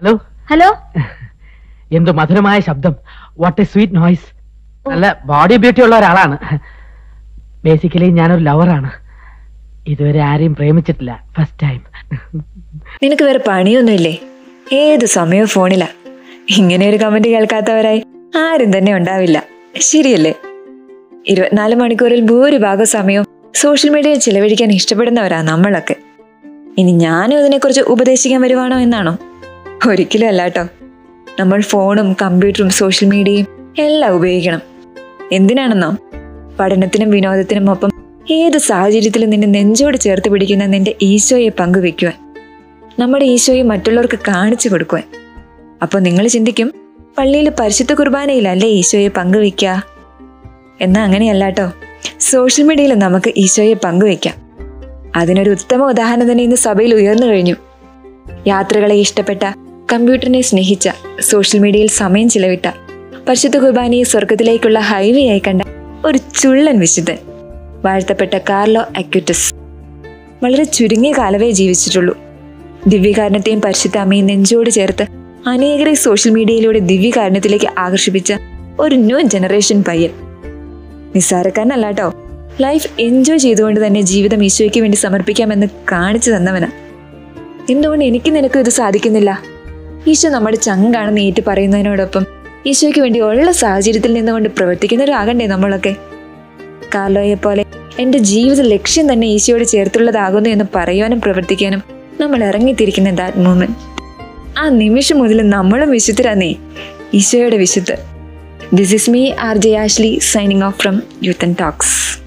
Hello hello എന്ത് മധുരമായ ശബ്ദം. വാട്ട് എ സ്വീറ്റ് നോയ്സ് നല്ല ബോഡി ബ്യൂട്ടി ഉള്ള ഒരാളാണ്. ബേസിക്കലി ഞാനൊരു ലവറാണ് ഇതുവരെ ആരെയും പ്രേമിച്ചിട്ടില്ല. ഫസ്റ്റ് ടൈം നിനക്ക് വേറെ പണിയൊന്നുമില്ലേ? ഏത് സമയവും ഫോണിലാ. ഇങ്ങനെ ഒരു കമന്റ് കേൾക്കാത്തവരായി ആരും തന്നെ ഉണ്ടാവില്ല. ശരിയല്ലേ? ഇരുപത്തിനാല് മണിക്കൂറിൽ ഭൂരിഭാഗം സമയവും സോഷ്യൽ മീഡിയയിൽ ചിലവഴിക്കാൻ ഇഷ്ടപ്പെടുന്നവരാ നമ്മളൊക്കെ. ഇനി ഞാനും ഇതിനെക്കുറിച്ച് ഉപദേശിക്കാൻ വരുവാണോ എന്നാണോ? ഒരിക്കലും അല്ല കേട്ടോ നമ്മൾ ഫോണും കമ്പ്യൂട്ടറും സോഷ്യൽ മീഡിയയും എല്ലാം ഉപയോഗിക്കണം. എന്തിനാണെന്നോ? പഠനത്തിനും വിനോദത്തിനും ഒപ്പം ഏത് സാഹചര്യത്തിലും നിന്നെ നെഞ്ചോട് ചേർത്ത് പിടിക്കുന്ന നിന്റെ ഈശോയെ പങ്കുവെക്കുവാൻ നമ്മുടെ ഈശോയെ മറ്റുള്ളവർക്ക് കാണിച്ചു കൊടുക്കുവാൻ. അപ്പോൾ നിങ്ങൾ ചിന്തിക്കും പള്ളിയിൽ പരിശുദ്ധ കുർബാനയിലല്ലേ ഈശോയെ പങ്കുവെക്കുക എന്നാൽ അങ്ങനെയല്ലാട്ടോ സോഷ്യൽ മീഡിയയിൽ നമുക്ക് ഈശോയെ പങ്കുവെക്കാം അതിനൊരു ഉത്തമ ഉദാഹരണം തന്നെ ഇന്ന് സഭയിൽ ഉയർന്നു കഴിഞ്ഞു. യാത്രകളെ ഇഷ്ടപ്പെട്ട കമ്പ്യൂട്ടറിനെ സ്നേഹിച്ച സോഷ്യൽ മീഡിയയിൽ സമയം ചിലവിട്ട പരിശുദ്ധ കുർബാനയെ സ്വർഗത്തിലേക്കുള്ള ഹൈവേ ആയി കണ്ട ഒരു ചുള്ളൻ വിശുദ്ധൻ വാഴ്ത്തപ്പെട്ട കാർലോ അക്യൂറ്റസ് വളരെ ചുരുങ്ങിയ കാലവേ ജീവിച്ചിട്ടുള്ളൂ. ദിവ്യകാരണത്തെയും പരിശുദ്ധ അമ്മയും നെഞ്ചോട് ചേർത്ത് അനേകരെ സോഷ്യൽ മീഡിയയിലൂടെ ദിവ്യകാരണത്തിലേക്ക് ആകർഷിപ്പിച്ച ഒരു ന്യൂ ജനറേഷൻ പയ്യൻ. നിസ്സാരക്കാരനല്ല കേട്ടോ ലൈഫ് എൻജോയ് ചെയ്തുകൊണ്ട് തന്നെ ജീവിതം ഈശോയ്ക്ക് വേണ്ടി സമർപ്പിക്കാമെന്ന് കാണിച്ചു തന്നവനാ. എന്തുകൊണ്ട് എനിക്ക് നിനക്കും ഇത് സാധിക്കുന്നില്ല? ഈശോ നമ്മുടെ ചങ്കാണെന്ന് ഏറ്റു പറയുന്നതിനോടൊപ്പം ഈശോയ്ക്ക് വേണ്ടി ഉള്ള സാഹചര്യത്തിൽ നിന്നുകൊണ്ട് പ്രവർത്തിക്കുന്നവരാകണ്ടേ നമ്മളൊക്കെ? കാർലോയെ പോലെ എന്റെ ജീവിത ലക്ഷ്യം തന്നെ ഈശോയോട് ചേർത്തുള്ളതാകുന്നു എന്ന് പറയുവാനും പ്രവർത്തിക്കാനും നമ്മൾ ഇറങ്ങിത്തിരിക്കുന്ന ദാറ്റ് മൂമെന്റ് ആ നിമിഷം മുതൽ നമ്മളും വിശുദ്ധരാന്നേ ഈശോയുടെ വിശുദ്ധ. This is me R J Ashley signing off from youth and talks